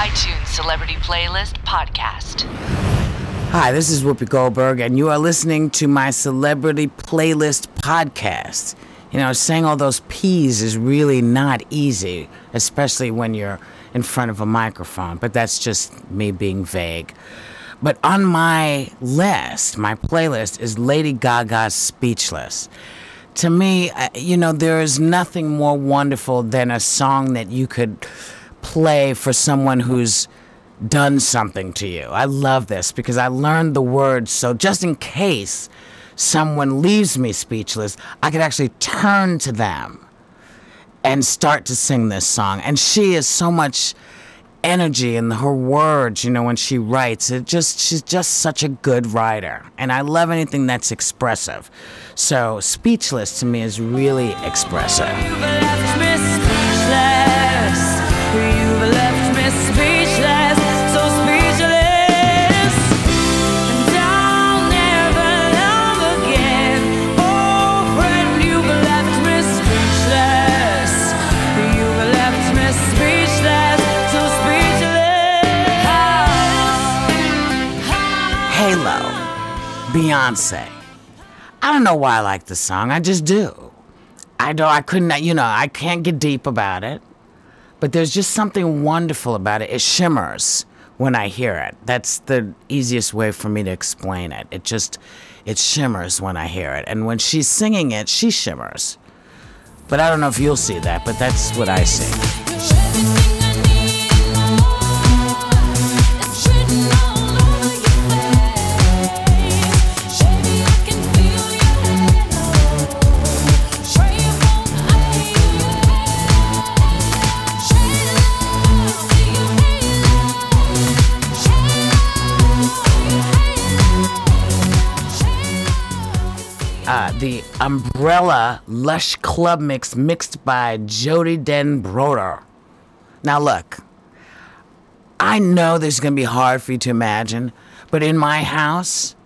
iTunes Celebrity Playlist podcast. Hi, this is Whoopi Goldberg, and you are listening to my Celebrity Playlist podcast. You know, saying all those P's is really not easy, especially when you're in front of a microphone, but that's just me being vague. But on my list, my playlist is Lady Gaga's Speechless. To me, uh, you know, there is nothing more wonderful than a song that you could play for someone who's done something to you. I love this because I learned the words so just in case someone leaves me speechless, I could actually turn to them and start to sing this song. And she is so much energy in her words, you know, when she writes. It just she's just such a good writer. And I love anything that's expressive. So speechless to me is really expressive. Beyonce. I don't know why I like the song. I just do. I don't. I couldn't. You know. I can't get deep about it. But there's just something wonderful about it. It shimmers when I hear it. That's the easiest way for me to explain it. It just, it shimmers when I hear it. And when she's singing it, she shimmers. But I don't know if you'll see that, but that's what I see. The Umbrella Lush Club Mix mixed by Jody Den Broeder. Now, look, I know this is going to be hard for you to imagine, but in my house,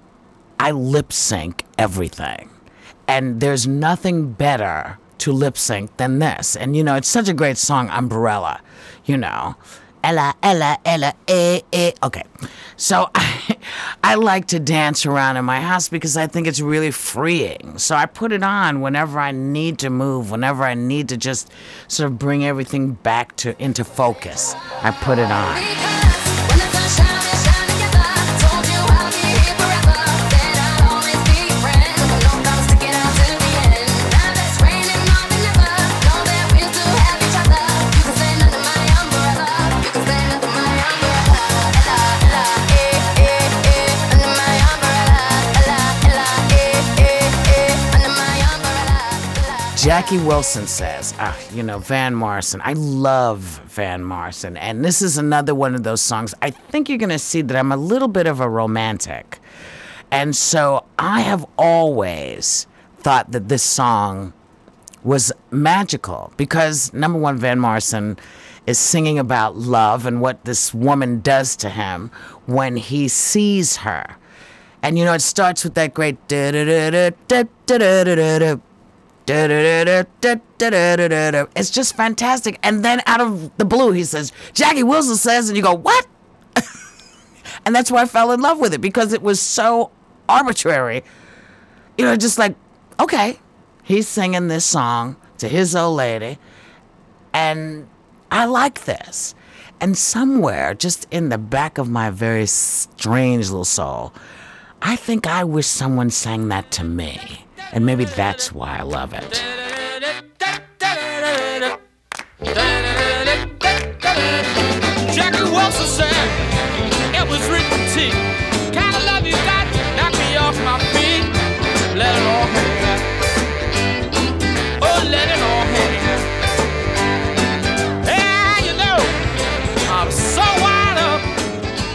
I lip sync everything. And there's nothing better to lip sync than this. And you know, it's such a great song, Umbrella, you know. Ella, Ella, Ella, eh, eh. Okay. So I, I like to dance around in my house because I think it's really freeing. So I put it on whenever I need to move, whenever I need to just sort of bring everything back to into focus. I put it on. Jackie Wilson says, ah, you know, Van Morrison. I love Van Morrison. And this is another one of those songs. I think you're going to see that I'm a little bit of a romantic. And so I have always thought that this song was magical because, number one, Van Morrison is singing about love and what this woman does to him when he sees her. And you know, it starts with that great it's just fantastic. And then out of the blue, he says, Jackie Wilson says, and you go, what? and that's why I fell in love with it because it was so arbitrary. You know, just like, okay, he's singing this song to his old lady, and I like this. And somewhere, just in the back of my very strange little soul, I think I wish someone sang that to me. And maybe that's why I love it. Jackie Wilson said it was written kind of love you got knock me off my feet. Let it all hang oh let it all hang yeah you know I'm so wired up.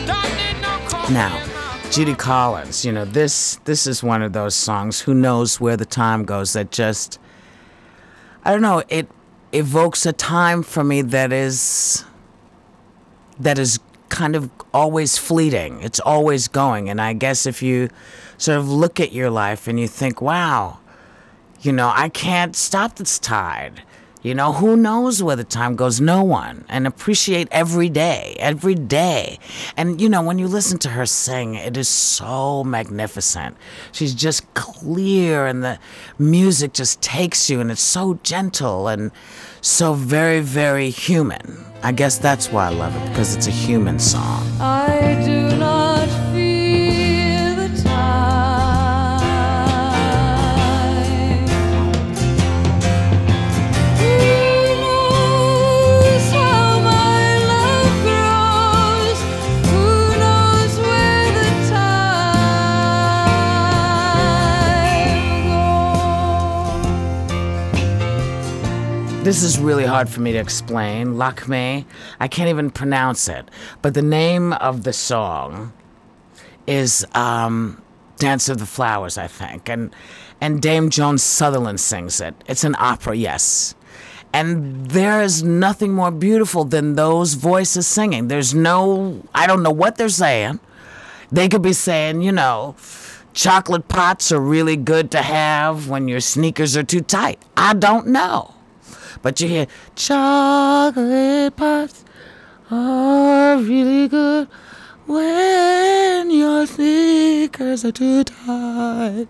Don't need no coffee Now, Judy Collins, you know, this this is one of those songs who knows where the time goes that just I don't know, it evokes a time for me that is that is kind of always fleeting. It's always going. And I guess if you sort of look at your life and you think, wow, you know, I can't stop this tide. You know, who knows where the time goes? No one. And appreciate every day, every day. And, you know, when you listen to her sing, it is so magnificent. She's just clear, and the music just takes you, and it's so gentle and so very, very human. I guess that's why I love it, because it's a human song. I do This is really hard for me to explain. Lakme, I can't even pronounce it. But the name of the song is um, Dance of the Flowers, I think. And, and Dame Joan Sutherland sings it. It's an opera, yes. And there is nothing more beautiful than those voices singing. There's no, I don't know what they're saying. They could be saying, you know, chocolate pots are really good to have when your sneakers are too tight. I don't know. But you hear chocolate pots are really good when your sneakers are too tight.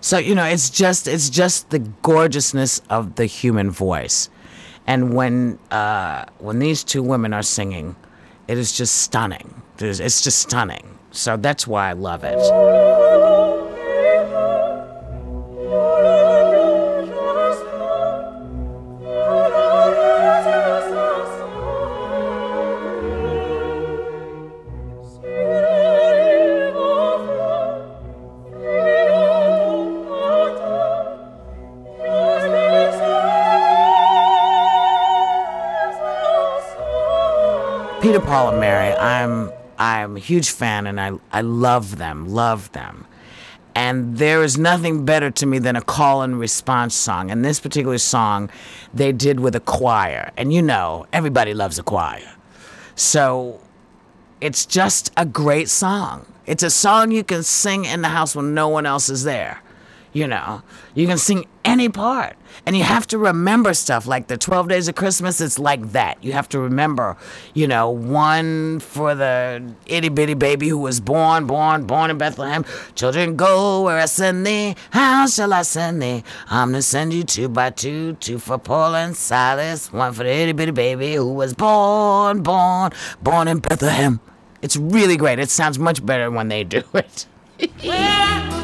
So you know, it's just it's just the gorgeousness of the human voice, and when uh, when these two women are singing, it is just stunning. It's just stunning. So that's why I love it. Huge fan, and I I love them, love them. And there is nothing better to me than a call and response song. And this particular song, they did with a choir, and you know everybody loves a choir, so it's just a great song. It's a song you can sing in the house when no one else is there. You know, you can sing any part. And you have to remember stuff like the 12 days of Christmas, it's like that. You have to remember, you know, one for the itty bitty baby who was born, born, born in Bethlehem. Children, go where I send thee. How shall I send thee? I'm going to send you two by two, two for Paul and Silas, one for the itty bitty baby who was born, born, born in Bethlehem. It's really great. It sounds much better when they do it.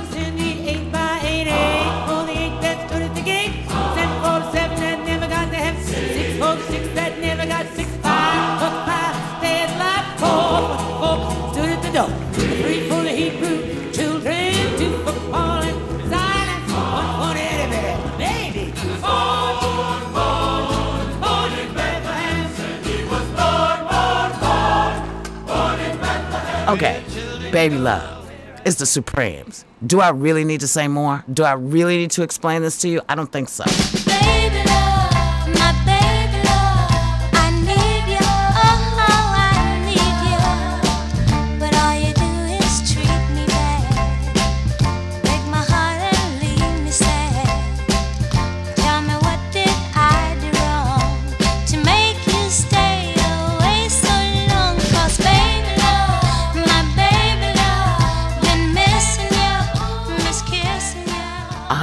Okay, baby love. It's the Supremes. Do I really need to say more? Do I really need to explain this to you? I don't think so.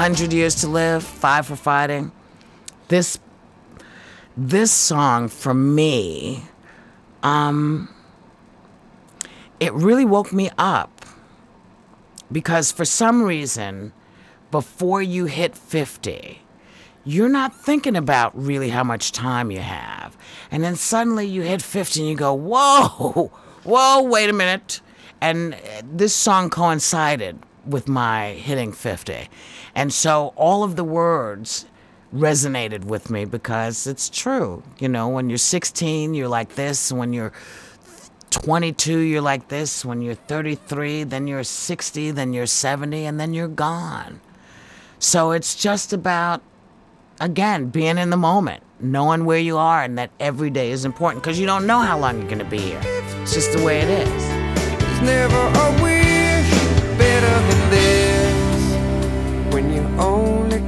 100 Years to Live, Five for Fighting. This this song for me um it really woke me up. Because for some reason before you hit 50 you're not thinking about really how much time you have. And then suddenly you hit 50 and you go whoa whoa wait a minute. And this song coincided with my hitting 50. And so all of the words resonated with me because it's true. You know, when you're 16, you're like this. When you're 22, you're like this. When you're 33, then you're 60, then you're 70, and then you're gone. So it's just about, again, being in the moment, knowing where you are, and that every day is important because you don't know how long you're going to be here. It's just the way it is.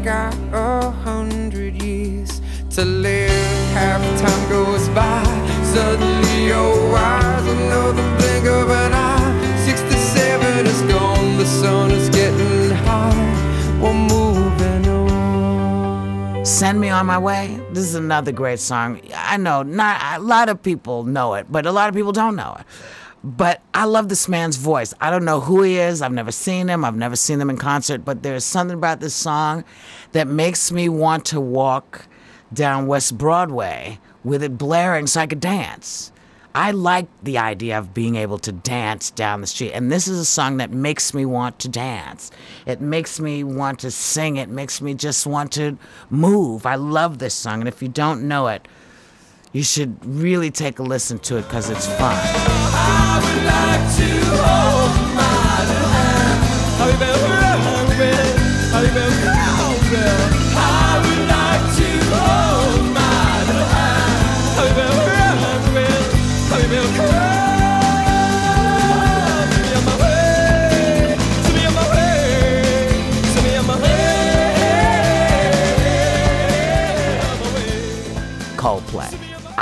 Got a hundred years, to live. Half time goes by, suddenly you're wise. Another blink of an eye. 67 is gone, the sun is getting high. We're moving on. Send Me On My Way. This is another great song. I know not a lot of people know it, but a lot of people don't know it. But I love this man's voice. I don't know who he is. I've never seen him. I've never seen him in concert, but there's something about this song that makes me want to walk down West Broadway with it blaring so I could dance. I like the idea of being able to dance down the street. And this is a song that makes me want to dance. It makes me want to sing. It makes me just want to move. I love this song. And if you don't know it, you should really take a listen to it because it's fun. Coldplay.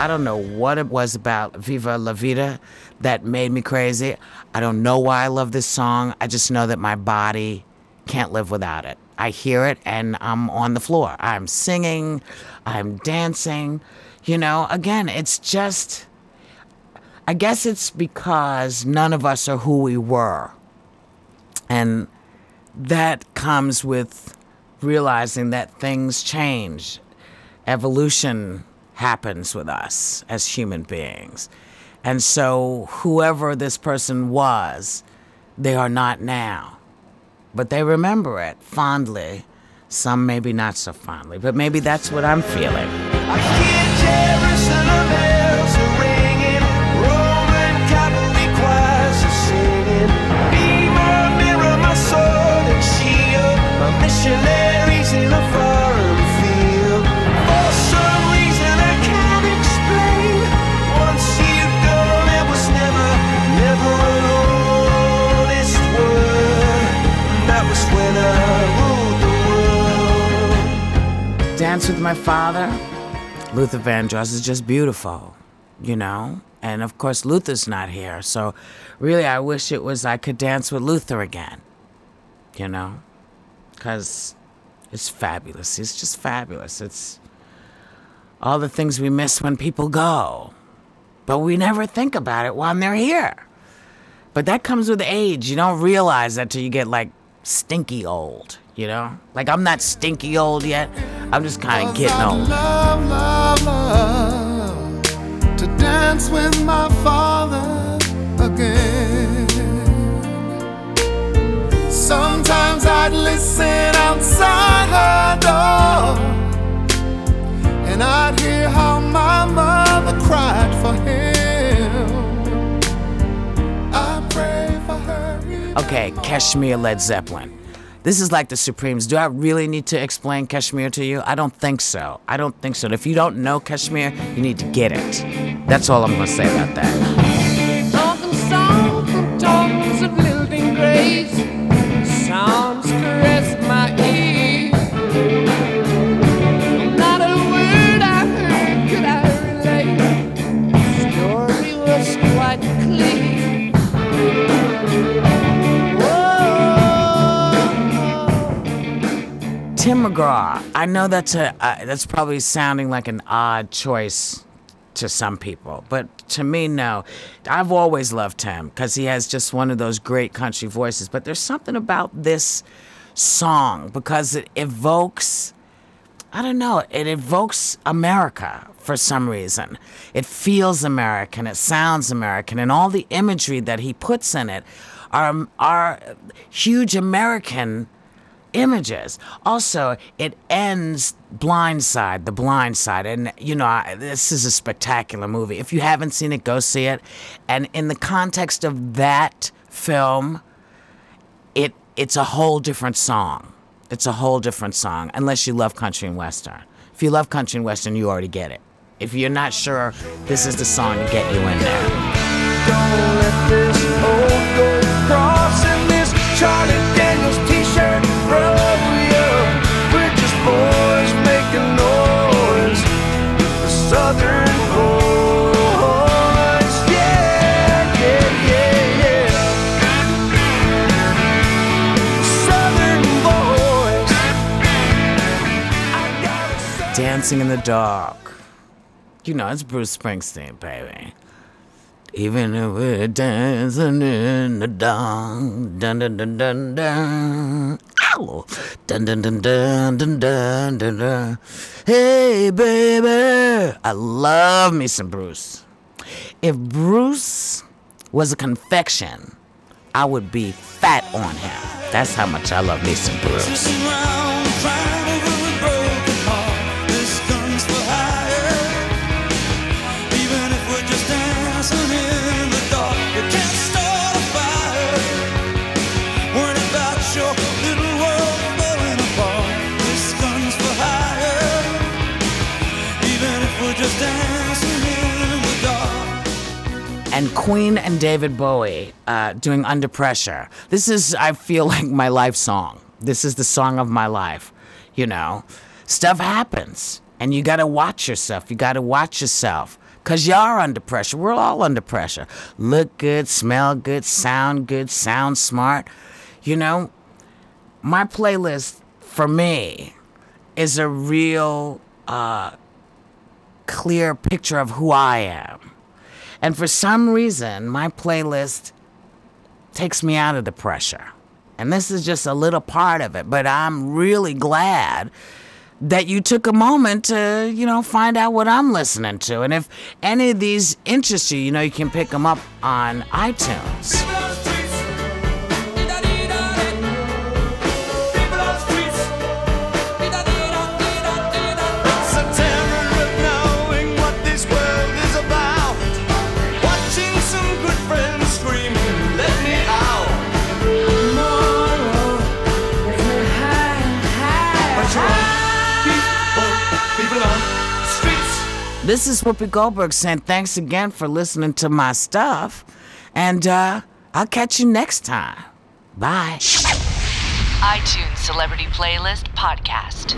I don't know what it was about Viva La Vida that made me crazy. I don't know why I love this song. I just know that my body can't live without it. I hear it and I'm on the floor. I'm singing, I'm dancing. You know, again, it's just, I guess it's because none of us are who we were. And that comes with realizing that things change. Evolution happens with us as human beings. And so, whoever this person was, they are not now. But they remember it fondly. Some maybe not so fondly, but maybe that's what I'm feeling. With My Father, Luther Vandross is just beautiful, you know? And of course, Luther's not here. So, really, I wish it was I could dance with Luther again, you know? Because it's fabulous. It's just fabulous. It's all the things we miss when people go, but we never think about it while they're here. But that comes with age. You don't realize that till you get like stinky old, you know? Like I'm not stinky old yet. I'm just kind of getting old. Love, love, love to dance with my father again. Sometimes I'd listen outside her door, and I'd hear how my mother cried for him. I pray for her. Okay, Kashmir Led Zeppelin. This is like the Supremes. Do I really need to explain Kashmir to you? I don't think so. I don't think so. If you don't know Kashmir, you need to get it. That's all I'm going to say about that. McGraw. I know that's a uh, that's probably sounding like an odd choice to some people, but to me, no. I've always loved Tim because he has just one of those great country voices. But there's something about this song because it evokes. I don't know. It evokes America for some reason. It feels American. It sounds American, and all the imagery that he puts in it are are huge American images. Also, it ends Blindside, The Blind Side, and you know I, this is a spectacular movie. If you haven't seen it, go see it. And in the context of that film, it it's a whole different song. It's a whole different song, unless you love country and western. If you love country and western, you already get it. If you're not sure, this is the song to get you in there. Dancing in the Dark. You know, it's Bruce Springsteen, baby. Even if we're dancing in the dark, dun dun dun dun dun. Ow! Dun dun dun dun dun dun dun dun. Hey, baby! I love me some Bruce. If Bruce was a confection, I would be fat on him. That's how much I love me some Bruce. Queen and David Bowie uh, doing Under Pressure. This is, I feel like, my life song. This is the song of my life. You know, stuff happens, and you gotta watch yourself. You gotta watch yourself. Because you are under pressure. We're all under pressure. Look good, smell good, sound good, sound smart. You know, my playlist for me is a real uh, clear picture of who I am. And for some reason, my playlist takes me out of the pressure. And this is just a little part of it, but I'm really glad that you took a moment to, you know, find out what I'm listening to. And if any of these interest you, you know, you can pick them up on iTunes. This is Whoopi Goldberg saying thanks again for listening to my stuff. And uh, I'll catch you next time. Bye. iTunes Celebrity Playlist Podcast.